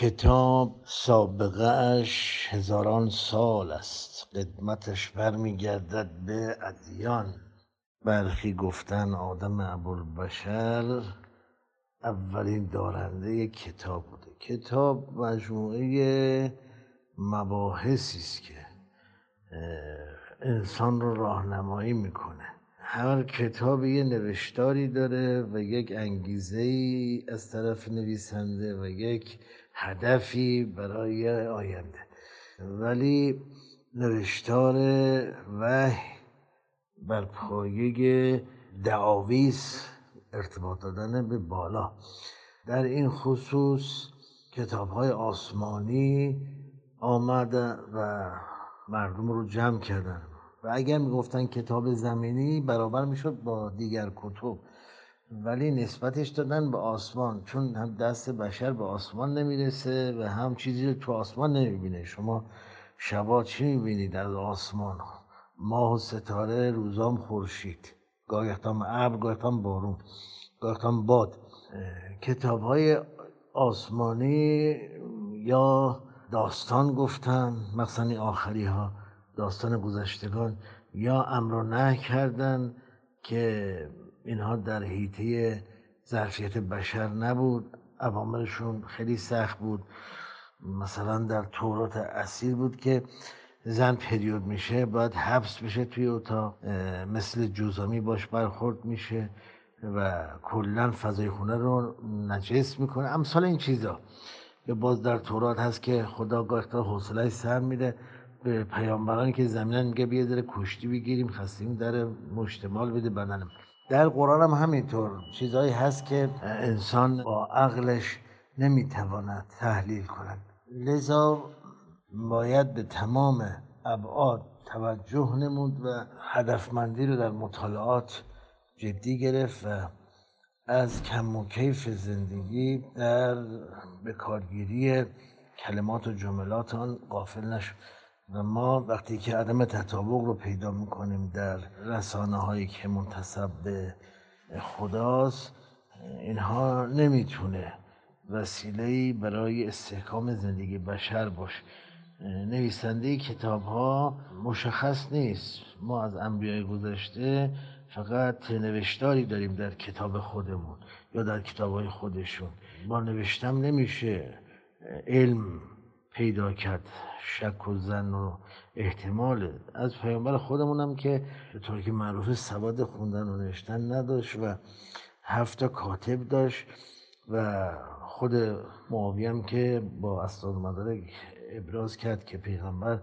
کتاب سابقهاش هزاران سال است. قدمتش برمیگردد به ادیان. برخی گفتن آدم ابوالبشر اولین دارنده کتاب بوده. کتاب مجموعه مباحثی است که انسان رو راهنمایی می‌کنه. هر کتاب یه نوشتاری داره و یک انگیزه ای از طرف نویسنده و یک هدفی برای آینده. ولی نوشتار وحی بر پایه دعاویز ارتباط دادن به بالا. در این خصوص کتاب های آسمانی آمده و مردم رو جمع کردن. و اگر می‌گفتن کتاب زمینی برابر می‌شد با دیگر کتب. ولی نسبتش دادن به آسمان چون هم دست بشر به آسمان نمی‌رسه و هم چیزی رو تو آسمان نمی‌بینه. شما شبا چی می‌بینید از آسمان؟ ماه و ستاره روزام خورشید. گاهتان ابر گاهتان بارون گاهتان باد. کتاب های آسمانی یا داستان گفتن مثلا آخری ها داستان گذشتگان یا امر نه کردن که اینها در حیطه ظرفیت بشر نبود عواملشون خیلی سخت بود. مثلا در تورات اصیل بود که زن پریود میشه باید حبس بشه توی اتاق مثل جوزامی باش برخورد میشه و کلا فضای خونه رو نجس می‌کنه. امثال این چیزا یا باز در تورات هست که خدا گاه حوصله سر میده به پیامبرانی که زمینن میگه بیا در کشتی بگیریم خستیم در مشتمال بده بدنم. در قرآن هم همینطور چیزهایی هست که انسان با عقلش نمی‌تواند تحلیل کند. لذا باید به تمام ابعاد توجه نمود و هدفمندی رو در مطالعات جدی گرفت و از کم و کیف زندگی در بکارگیری کلمات و جملات آن غافل نشد. و ما وقتی که عدم تطابق رو پیدا می‌کنیم در رسانه هایی که منتصب به خداست اینها نمی‌تونه وسیله برای استحکام زندگی بشر باشه. نویسنده کتاب ها مشخص نیست. ما از انبیای گذشته فقط نوشتاری داریم در کتاب خودمون یا در کتاب های خودشون. با نوشتم نمیشه علم پیدا کرد. شک و زن و احتمال. از پیامبر خودمونم که به طور که معروف سواد خوندن و نوشتن نداشت و هفت کاتب داشت و خود معاویه که با اسناد مدارک ابراز کرد که پیغمبر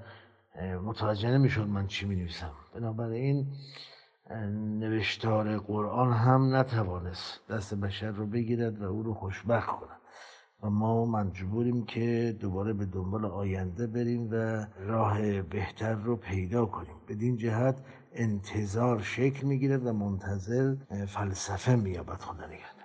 متوجه نمی‌شد من چی می نویسم بنابراین نوشتار قرآن هم نتوانست دست بشر رو بگیرد و او رو خوشبخت کند. و ما مجبوریم که دوباره به دنبال آینده بریم و راه بهتر رو پیدا کنیم. بدین جهت انتظار شکل می‌گیره و منتظر فلسفه مییابد خدا نگهدار